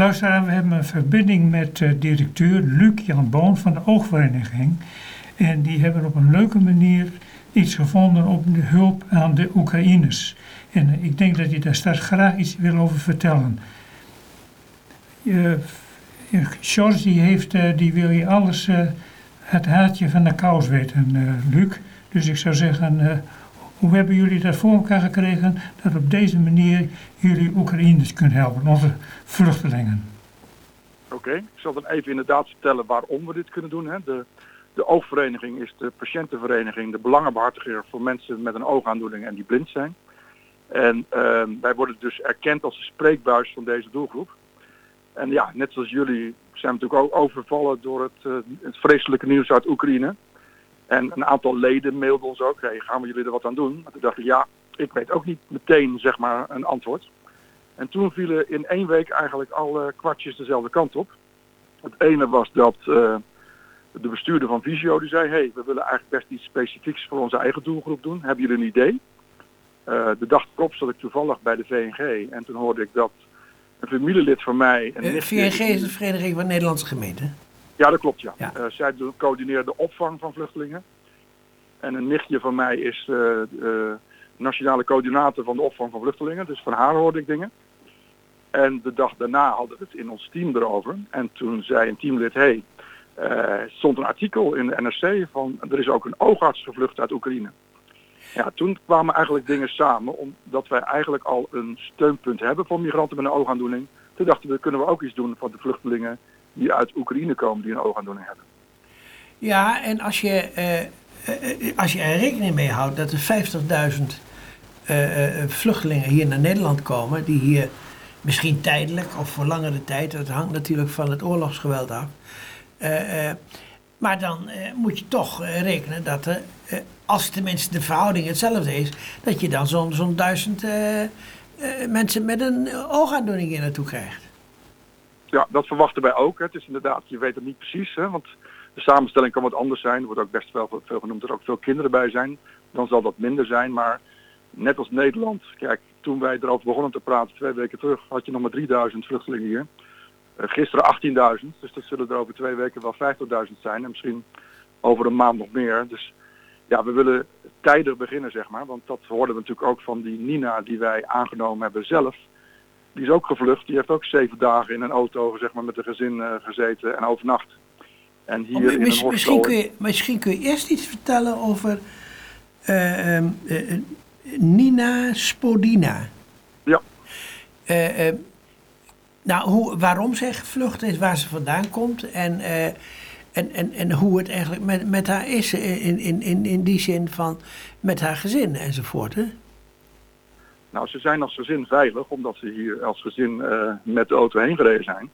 Luisteraar, we hebben een verbinding met uh, directeur Luc Jan Boon van de Oogvereniging. En die hebben op een leuke manier iets gevonden op de hulp aan de Oekraïners. En uh, ik denk dat je daar straks graag iets wil over vertellen. Uh, die heeft, die wil je alles het haatje van de kous weten, Luc. Dus ik zou zeggen, hoe hebben jullie dat voor elkaar gekregen dat op deze manier jullie Oekraïners kunnen helpen, onze vluchtelingen? Oké, ik zal dan even inderdaad vertellen waarom we dit kunnen doen. Hè. De, de oogvereniging is de patiëntenvereniging, de belangenbehartiger voor mensen met een oogaandoening en die blind zijn. En uh, wij worden dus erkend als de spreekbuis van deze doelgroep. En ja, net zoals jullie zijn we natuurlijk ook overvallen door het, uh, het vreselijke nieuws uit Oekraïne. En een aantal leden mailden ons ook, hey, gaan we jullie er wat aan doen? En toen dacht ik, ja, ik weet ook niet meteen zeg maar een antwoord. En toen vielen in één week eigenlijk alle kwartjes dezelfde kant op. Het ene was dat uh, de bestuurder van Visio die zei, hey, we willen eigenlijk best iets specifieks voor onze eigen doelgroep doen. Hebben jullie een idee? Uh, de dag erop zat ik toevallig bij de VNG en toen hoorde ik dat een familielid van mij... Een de VNG is de Vereniging van Nederlandse Gemeenten. Ja, dat klopt, ja. ja. Uh, zij coördineert de opvang van vluchtelingen. En een nichtje van mij is uh, nationale coördinator van de opvang van vluchtelingen. Dus van haar hoorde ik dingen. En de dag daarna hadden we het in ons team erover. En toen zei een teamlid, hé, hey, stond een artikel in de NRC van er is ook een oogarts gevlucht uit Oekraïne. Ja, toen kwamen eigenlijk dingen samen, omdat wij eigenlijk al een steunpunt hebben voor migranten met een oogaandoening. Toen dachten we, kunnen we ook iets doen voor de vluchtelingen die uit Oekraïne komen die een oogaandoening hebben. Ja, en als je, uh, als je er rekening mee houdt dat er 50.000 uh, vluchtelingen hier naar Nederland komen, die hier misschien tijdelijk of voor langere tijd, dat hangt natuurlijk van het oorlogsgeweld af. maar dan moet je toch rekenen dat er, als tenminste de verhouding hetzelfde is, dat je dan zo'n zo'n duizend mensen met een oogaandoening hier naartoe krijgt ja, dat verwachten wij ook. Hè. Het is inderdaad, je weet het niet precies, hè, want de samenstelling kan wat anders zijn. Er wordt ook best wel veel genoemd dat er ook veel kinderen bij zijn. Dan zal dat minder zijn, maar net als Nederland, kijk, toen wij erover begonnen te praten twee weken terug, had je nog maar 3000 vluchtelingen hier. Uh, gisteren 18.000, dus dat zullen er over twee weken wel 50.000 zijn en misschien over een maand nog meer. Dus ja, we willen tijdig beginnen, zeg maar, want dat hoorden we natuurlijk ook van die Nina die wij aangenomen hebben zelf die is ook gevlucht. Die heeft ook zeven dagen in een auto zeg maar, met een gezin uh, gezeten en overnacht. En hier oh, in mis, een misschien, kun je, misschien kun je eerst iets vertellen over uh, uh, Nina Spodina. Ja. nou, hoe, waarom zij gevlucht is, waar ze vandaan komt en, en, en, en hoe het eigenlijk met, met haar is in, in, in, in die zin van met haar gezin enzovoort. Hè? Nou, ze zijn als gezin veilig, omdat ze hier als gezin uh, met de auto heen gereden zijn.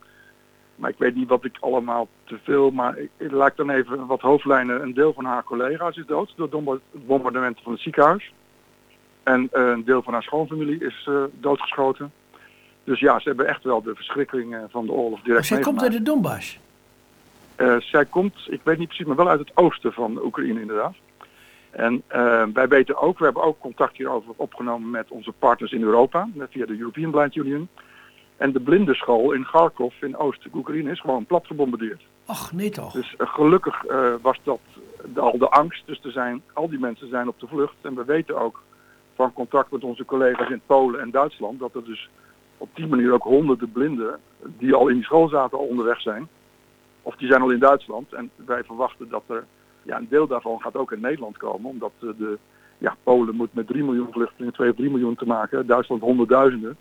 Maar ik weet niet wat ik allemaal te veel, maar ik, ik laat dan even wat hoofdlijnen. Een deel van haar collega's is dood door het bombardement van het ziekenhuis. En uh, een deel van haar schoonfamilie is uh, doodgeschoten. Dus ja, ze hebben echt wel de verschrikking van de oorlog direct Zij komt uit de Donbass? zij komt, ik weet niet precies, maar wel uit het oosten van Oekraïne inderdaad. En uh, wij weten ook, we hebben ook contact hierover opgenomen met onze partners in Europa, via de European Blind Union. En de blindenschool in Kharkov in Oost-Oekraïne is gewoon plat gebombardeerd. Ach, nee toch? Dus uh, gelukkig uh, was dat al de angst. Dus er zijn, al die mensen zijn op de vlucht. En we weten ook van contact met onze collega's in Polen en Duitsland dat er dus op die manier ook honderden blinden die al in die school zaten al onderweg zijn. Of die zijn al in Duitsland. En wij verwachten dat er ja, een deel daarvan gaat ook in Nederland komen, omdat eh, de, ja, Polen moet met 3 miljoen vluchtelingen 2 of 3 miljoen te maken, Duitsland honderdduizenden.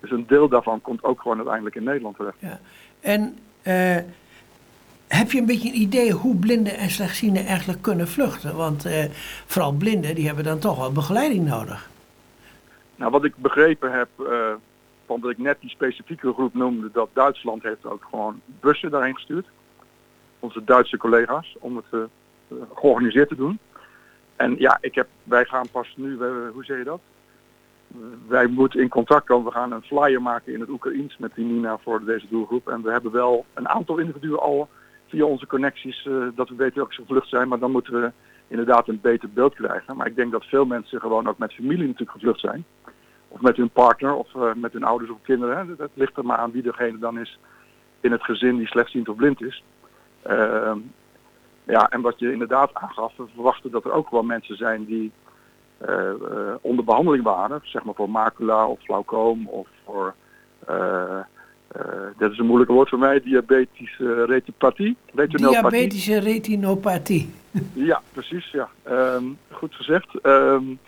Dus een deel daarvan komt ook gewoon uiteindelijk in Nederland terecht. Ja. En uh, heb je een beetje een idee hoe blinden en slechtzienden eigenlijk kunnen vluchten? Want uh, vooral blinden, die hebben dan toch wel begeleiding nodig. Nou, wat ik begrepen heb, uh, van dat ik net die specifieke groep noemde, dat Duitsland heeft ook gewoon bussen daarheen gestuurd. Onze Duitse collega's, om het georganiseerd te doen. En ja, ik heb, wij gaan pas nu, hoe zeg je dat? Wij moeten in contact komen. We gaan een flyer maken in het Oekraïens met die Nina voor deze doelgroep. En we hebben wel een aantal individuen al via onze connecties uh, dat we weten welke ze gevlucht zijn. Maar dan moeten we inderdaad een beter beeld krijgen. Maar ik denk dat veel mensen gewoon ook met familie natuurlijk gevlucht zijn. of met hun partner of eh, met hun ouders of kinderen. Hè. Dat ligt er maar aan wie degene dan is in het gezin die slechtziend of blind is. Ehm, ja, en wat je inderdaad aangaf, we verwachten dat er ook wel mensen zijn die eh, eh, onder behandeling waren, zeg maar voor macula of glaucoom of voor, uh, dat is een moeilijke woord voor mij, diabetische retinopathie. Diabetische retinopathie. Ja, precies, ja. Ehm, goed gezegd. Um,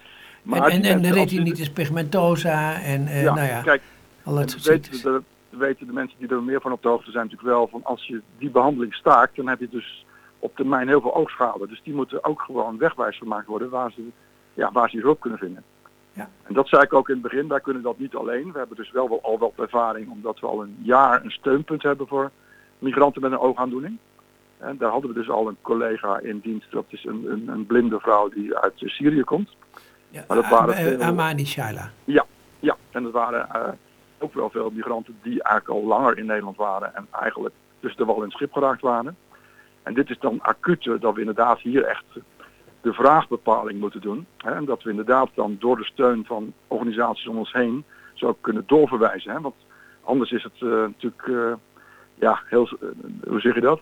maar en, en, de retinitis pigmentosa en ja, nou ja, kijk, al dat soort weten de, weten de mensen die er meer van op de hoogte zijn natuurlijk wel van als je die behandeling staakt, dan heb je dus op termijn heel veel oogschade. Dus die moeten ook gewoon wegwijs gemaakt worden waar ze, ja, waar ze hulp kunnen vinden. Ja. En dat zei ik ook in het begin, wij kunnen dat niet alleen. We hebben dus wel, wel al wel ervaring omdat we al een jaar een steunpunt hebben voor migranten met een oogaandoening. En daar hadden we dus al een collega in dienst, dat is een, een, een blinde vrouw die uit Syrië komt. Ja, maar dat waren veel, Amani Shaila. Ja, ja, en dat waren uh, ook wel veel migranten die eigenlijk al langer in Nederland waren en eigenlijk dus er wel in het schip geraakt waren. En dit is dan acuut dat we inderdaad hier echt de vraagbepaling moeten doen. Hè, en dat we inderdaad dan door de steun van organisaties om ons heen zo kunnen doorverwijzen. Hè, want anders is het uh, natuurlijk, uh, ja, heel, hoe zeg je dat?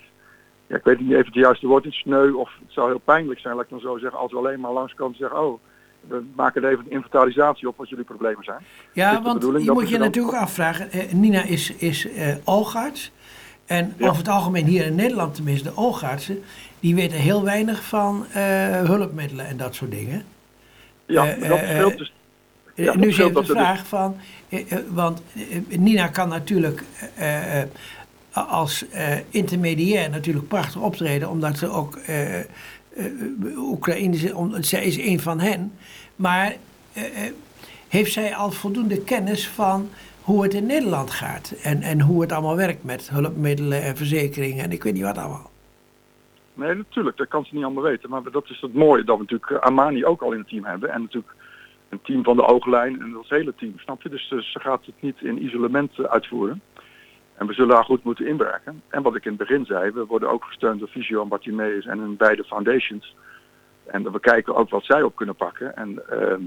Ja, ik weet niet even het juiste woord, is sneu of het zou heel pijnlijk zijn, laat ik dan zo zeggen, als we alleen maar langskomen en zeggen, oh, we maken er even een inventarisatie op wat jullie problemen zijn. Ja, want je moet je natuurlijk afvragen, eh, Nina is, is eh, oogarts. En over het algemeen hier in Nederland tenminste, de oogartsen, die weten heel weinig van uh, hulpmiddelen en dat soort dingen. Ja, dat scheelt dus. Ja, nu is even de vraag van, want Nina kan natuurlijk als intermediair natuurlijk prachtig optreden, omdat ze ook Oekraïne, om, zij is een van hen. Maar heeft zij al voldoende kennis van hoe het in Nederland gaat. En, en hoe het allemaal werkt met hulpmiddelen en verzekeringen en ik weet niet wat allemaal. Nee, natuurlijk, dat kan ze niet allemaal weten. Maar dat is het mooie dat we natuurlijk eh, Amani ook al in het team hebben. En natuurlijk een team van de ooglijn en dat hele team, snap je? Dus eh, ze gaat het niet in isolement eh, uitvoeren. En we zullen daar goed moeten inwerken. En wat ik in het begin zei, we worden ook gesteund door Visio en Bartimeus en hun beide foundations. En we kijken ook wat zij op kunnen pakken. En ehm,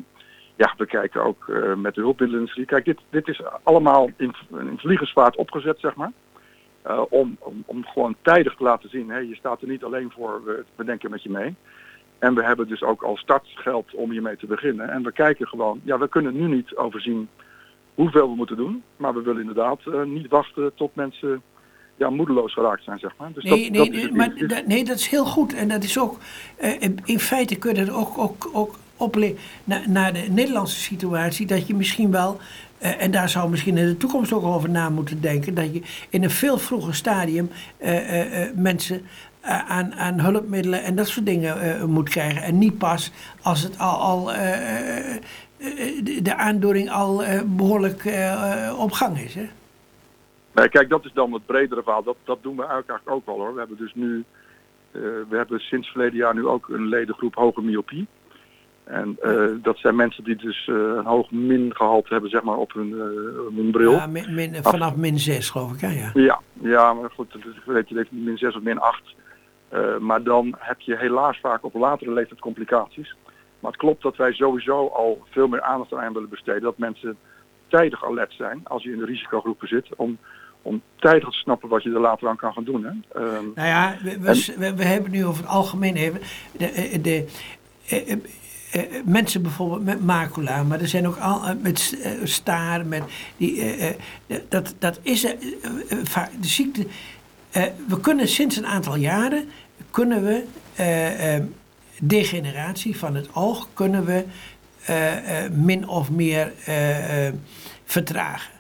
ja, we kijken ook uh, met de hulpmiddelenindustrie. Kijk, dit, dit is allemaal in, in vliegensvaart opgezet, zeg maar. Uh, om, om, om gewoon tijdig te laten zien, hè, je staat er niet alleen voor, we, we denken met je mee. En we hebben dus ook al startgeld om hiermee te beginnen. En we kijken gewoon, ja, we kunnen nu niet overzien hoeveel we moeten doen. Maar we willen inderdaad uh, niet wachten tot mensen ja, moedeloos geraakt zijn, zeg maar. Dus nee, dat, nee, dat maar, nee, dat is heel goed. En dat is ook, uh, in feite kun je dat ook, ook, ook naar, de Nederlandse situatie, dat je misschien wel, uh, en daar zou misschien in de toekomst ook over na moeten denken, dat je in een veel vroeger stadium uh, uh, mensen aan, aan hulpmiddelen en dat soort dingen moet krijgen. En niet pas als het al, al de, de aandoening al behoorlijk op gang is. Hè? Nee, kijk, dat is dan het bredere verhaal. Dat, dat doen we eigenlijk ook wel hoor. We hebben dus nu, we hebben sinds verleden jaar nu ook een ledengroep hoge myopie. En uh, dat zijn mensen die dus uh, een hoog min gehalte hebben zeg maar, op hun, uh, hun bril. Ja, min, min, vanaf min 6 geloof ik, ja. Ja, ja maar goed, weet je, min 6 of min 8. maar dan heb je helaas vaak op latere leeftijd complicaties. Maar het klopt dat wij sowieso al veel meer aandacht aan willen besteden. Dat mensen tijdig alert zijn als je in de risicogroepen zit. Om, om tijdig te snappen wat je er later aan kan gaan doen. Hè. Um, nou ja, we, we, we, we, hebben nu over het algemeen even. De, de, de uh, mensen bijvoorbeeld met macula, maar er zijn ook al uh, met uh, staar, met die, dat, dat is de ziekte. we kunnen sinds een aantal jaren kunnen we degeneratie van het oog kunnen we min of meer vertragen.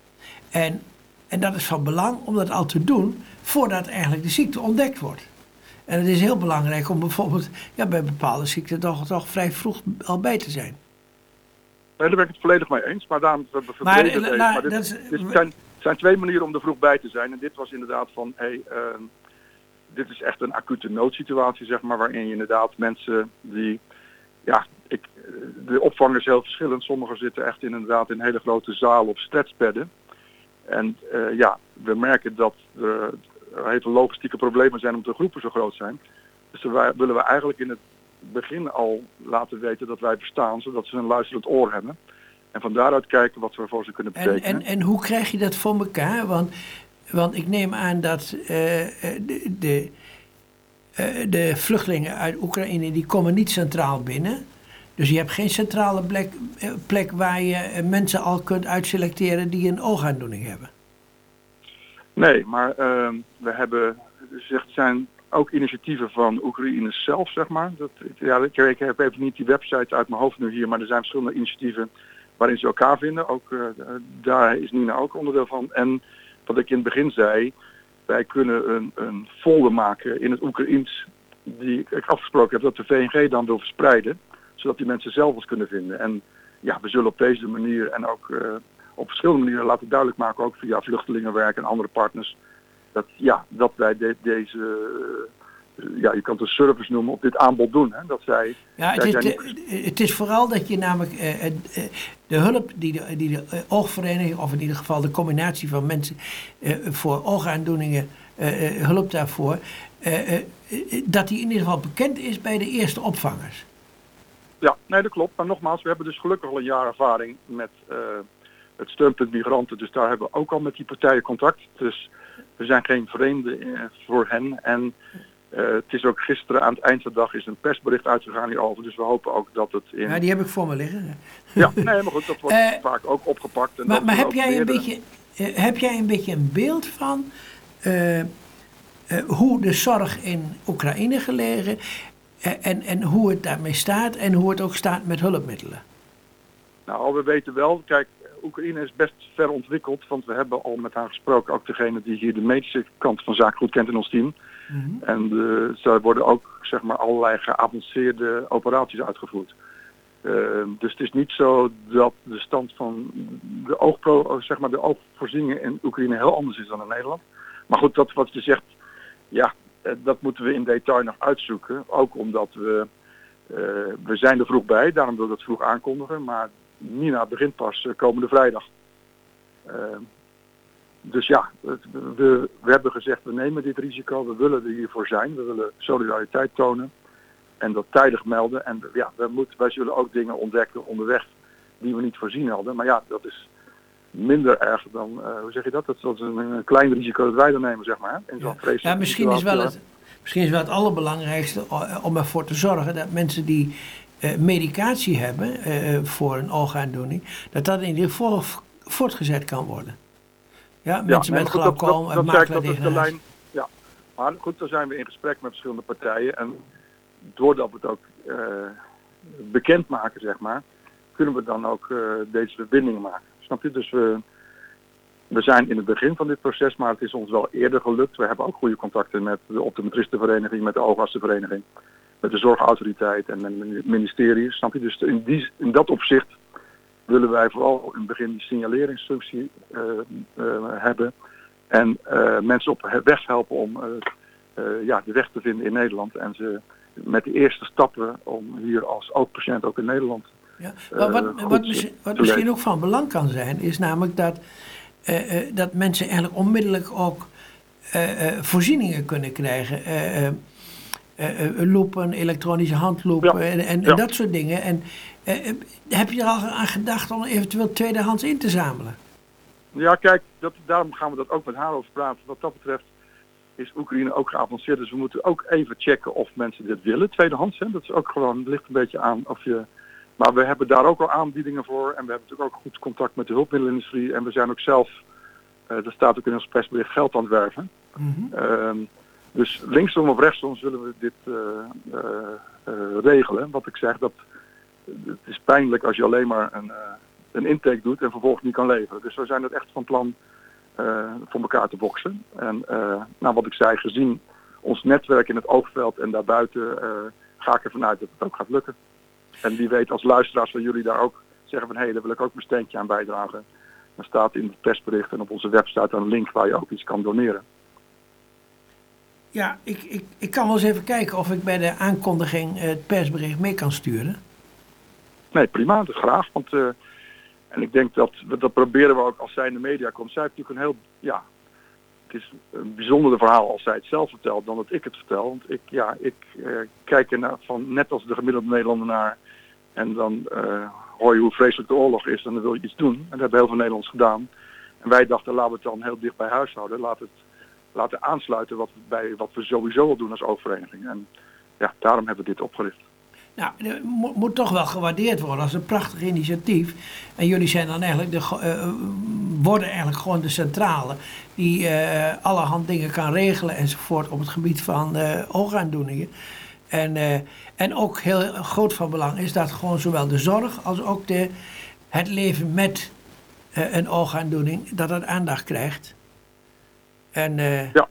En, en dat is van belang om dat al te doen voordat eigenlijk de ziekte ontdekt wordt. En het is heel belangrijk om bijvoorbeeld ja, bij bepaalde ziekten toch, toch vrij vroeg al bij te zijn. Nee, daar ben ik het volledig mee eens. Maar daarom we maar, het even. Maar dit, is, dit zijn, zijn, twee manieren om er vroeg bij te zijn. En dit was inderdaad van, hé, hey, uh, dit is echt een acute noodsituatie, zeg maar, waarin je inderdaad mensen die, ja, ik, de opvang is heel verschillend. Sommigen zitten echt inderdaad in hele grote zalen op stretchbedden. En uh, ja, we merken dat er hele logistieke problemen zijn omdat de groepen zo groot zijn. Dus daar willen we eigenlijk in het begin al laten weten dat wij bestaan, zodat ze een luisterend oor hebben. En van daaruit kijken wat we voor ze kunnen En, betekenen. en, en hoe krijg je dat voor elkaar? Want, want ik neem aan dat eh, eh, de, de, eh, de vluchtelingen uit Oekraïne die komen niet centraal binnen. Dus je hebt geen centrale plek, eh, plek waar je eh, mensen al kunt uitselecteren die een oogaandoening hebben. Nee, maar ehm, we hebben, er zijn ook initiatieven van Oekraïne zelf, zeg maar. Dat, ja, ik, ik heb even niet die website uit mijn hoofd nu hier, maar er zijn verschillende initiatieven waarin ze elkaar vinden. Ook eh, daar is Nina ook onderdeel van. En wat ik in het begin zei, wij kunnen een, een folder maken in het Oekraïens die ik afgesproken heb dat de VNG dan wil verspreiden, zodat die mensen zelf ons kunnen vinden. En ja, we zullen op deze manier en ook eh, op verschillende manieren laten duidelijk maken, ook via vluchtelingenwerk en andere partners, dat, ja, dat wij de- deze, eh, ja, je kan het een service noemen, op dit aanbod doen. Hè? Dat zij, Ja, het, is, het is vooral dat je namelijk eh, eh, de hulp die de, die de eh, oogvereniging, of in ieder geval de combinatie van mensen eh, voor oogaandoeningen, eh, hulp daarvoor, dat die in ieder geval bekend is bij de eerste opvangers. Ja, nee, dat klopt. Maar nogmaals, we hebben dus gelukkig al een jaar ervaring met het steunpunt migranten. Dus daar hebben we ook al met die partijen contact. Dus we zijn geen vreemden eh, voor hen. En eh, het is ook gisteren aan het eind van de dag is een persbericht uitgegaan hierover. Dus we hopen ook dat het in... Ja, die heb ik voor me liggen. Ja, nee, maar goed, dat wordt Eh, vaak ook opgepakt. En Maar, maar heb, jij een beetje, heb jij een beetje een beeld van hoe de zorg in Oekraïne gelegen en, en hoe het daarmee staat en hoe het ook staat met hulpmiddelen? Nou, we weten wel, kijk, Oekraïne is best ver ontwikkeld, want we hebben al met haar gesproken, ook degene die hier de medische kant van zaken goed kent in ons team. En uh, er worden ook zeg maar, allerlei geavanceerde operaties uitgevoerd. Uh, dus het is niet zo dat de stand van de, oogpro, zeg maar, de oogvoorzieningen in Oekraïne heel anders is dan in Nederland. Maar goed, dat wat je zegt, ja, dat moeten we in detail nog uitzoeken. Ook omdat we, uh, we zijn er vroeg bij, daarom wil ik dat vroeg aankondigen. Maar Nina begint pas komende vrijdag. Uh, dus ja, we, we hebben gezegd, we nemen dit risico, we willen er hiervoor zijn, we willen solidariteit tonen en dat tijdig melden. En ja, we moeten, wij zullen ook dingen ontdekken onderweg die we niet voorzien hadden. Maar ja, dat is minder erg dan, uh, hoe zeg je dat? Dat is een, een klein risico dat wij dan nemen, zeg maar. In zo'n ja. ja, misschien is, wel het, misschien is wel het allerbelangrijkste om ervoor te zorgen dat mensen die medicatie hebben uh, voor een oogaandoening, dat dat in ieder geval voortgezet kan worden. Ja, mensen ja, met glaucoom en lijn. Ja, maar goed, daar zijn we in gesprek met verschillende partijen. En doordat we het ook uh, bekendmaken, zeg maar, kunnen we dan ook uh, deze verbindingen maken. Snap je? Dus we, we zijn in het begin van dit proces, maar het is ons wel eerder gelukt. We hebben ook goede contacten met de optometristenvereniging, met de oogartsenvereniging, met de zorgautoriteit en het ministerie. Snap je? Dus in, die, in dat opzicht willen wij vooral in het begin die signaleeringsfunctie uh, uh, hebben. En uh, mensen op weg helpen om ja, de weg te vinden in Nederland. En ze met de eerste stappen om hier als oogpatiënt ook in Nederland. Ja, maar wat, wat, misschien, wat misschien ook van belang kan zijn, is namelijk dat, dat mensen eigenlijk onmiddellijk ook voorzieningen kunnen krijgen. Uh, loepen, elektronische handloepen ja. en, en, en, dat soort dingen. En uh, heb je er al aan gedacht om eventueel tweedehands in te zamelen? Ja, kijk, dat, daarom gaan we dat ook met haar over praten. Wat dat betreft is Oekraïne ook geavanceerd. Dus we moeten ook even checken of mensen dit willen. Tweedehands, hè? dat is ook gewoon, ligt een beetje aan of je... Maar we hebben daar ook al aanbiedingen voor. En we hebben natuurlijk ook goed contact met de hulpmiddelenindustrie. En we zijn ook zelf, uh, dat staat ook in ons persbericht, geld aan het werven. Mm -hmm. Dus linksom of rechtsom zullen we dit uh, uh, uh, regelen. Wat ik zeg, dat het is pijnlijk als je alleen maar een, een intake doet en vervolgens niet kan leveren. Dus we zijn het echt van plan voor elkaar te boksen. En nou, wat ik zei, gezien ons netwerk in het oogveld en daarbuiten ga ik ervan uit dat het ook gaat lukken. En wie weet als luisteraars van jullie daar ook zeggen van hé, hey, daar wil ik ook mijn steentje aan bijdragen. Dan staat in het persbericht en op onze website een link waar je ook iets kan doneren. Ja, ik, ik, ik kan wel eens even kijken of ik bij de aankondiging het persbericht mee kan sturen. Nee, prima, dat graag. Want, uh, en ik denk dat, dat proberen we ook als zij in de media komt. Zij heeft natuurlijk een heel, ja, het is een bijzonder verhaal als zij het zelf vertelt dan dat ik het vertel. Want ik, ja, ik uh, kijk er naar, van net als de gemiddelde Nederlander naar. En dan uh, hoor je hoe vreselijk de oorlog is en dan wil je iets doen. En dat hebben heel veel Nederlanders gedaan. En wij dachten, laten we het dan heel dicht bij huis houden. Laten het laten aansluiten wat, bij wat we sowieso al doen als oogvereniging. En ja, daarom hebben we dit opgericht. Nou, het moet, toch wel gewaardeerd worden als een prachtig initiatief. En jullie zijn dan eigenlijk de, eh, worden eigenlijk gewoon de centrale die eh allerhand dingen kan regelen enzovoort op het gebied van eh, oogaandoeningen. En, en ook heel groot van belang is dat gewoon zowel de zorg als ook de, het leven met een oogaandoening, dat het aandacht krijgt. En eh, Ja.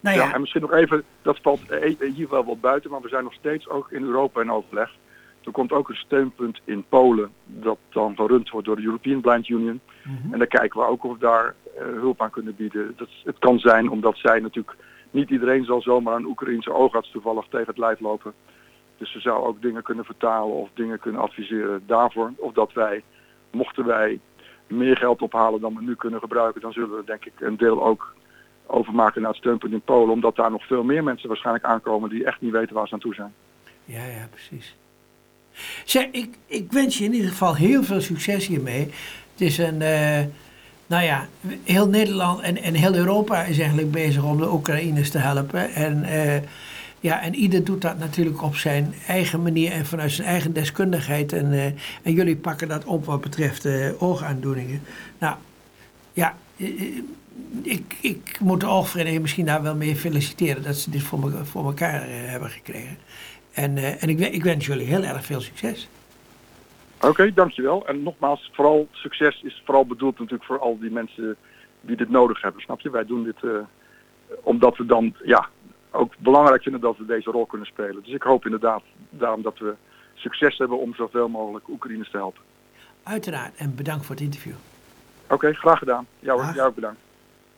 nou Ja, ja, en misschien nog even, dat valt eh, hier wel wat buiten, maar we zijn nog steeds ook in Europa in overleg. Er komt ook een steunpunt in Polen dat dan gerund wordt door de European Blind Union. Mhm. En daar kijken we ook of we daar eh, hulp aan kunnen bieden. Dat, het kan zijn omdat zij natuurlijk, niet iedereen zal zomaar een Oekraïense oogarts toevallig tegen het lijf lopen. Dus ze zou ook dingen kunnen vertalen of dingen kunnen adviseren daarvoor. Of dat wij, mochten wij meer geld ophalen dan we nu kunnen gebruiken, dan zullen we denk ik een deel ook overmaken naar het steunpunt in Polen. Omdat daar nog veel meer mensen waarschijnlijk aankomen die echt niet weten waar ze aan toe zijn. Ja, ja, precies. Zeg, ik, ik wens je in ieder geval heel veel succes hiermee. Het is een, eh, nou ja, heel Nederland en, en heel Europa is eigenlijk bezig om de Oekraïners te helpen. En, eh, ja, en ieder doet dat natuurlijk op zijn eigen manier en vanuit zijn eigen deskundigheid. En, eh, en jullie pakken dat op wat betreft eh, oogaandoeningen. Nou, ja, eh, ik, ik moet de oogvereniging misschien daar wel mee feliciteren dat ze dit voor, voor elkaar hebben gekregen. En, en ik, we- ik wens jullie heel erg veel succes. Oké, dankjewel. En nogmaals, vooral succes is vooral bedoeld natuurlijk voor al die mensen die dit nodig hebben. Snap je? Wij doen dit omdat we dan ja, ook belangrijk vinden dat we deze rol kunnen spelen. Dus ik hoop inderdaad daarom dat we succes hebben om zoveel mogelijk Oekraïners te helpen. Uiteraard. En bedankt voor het interview. Oké, graag gedaan. Jou, jou ook bedankt.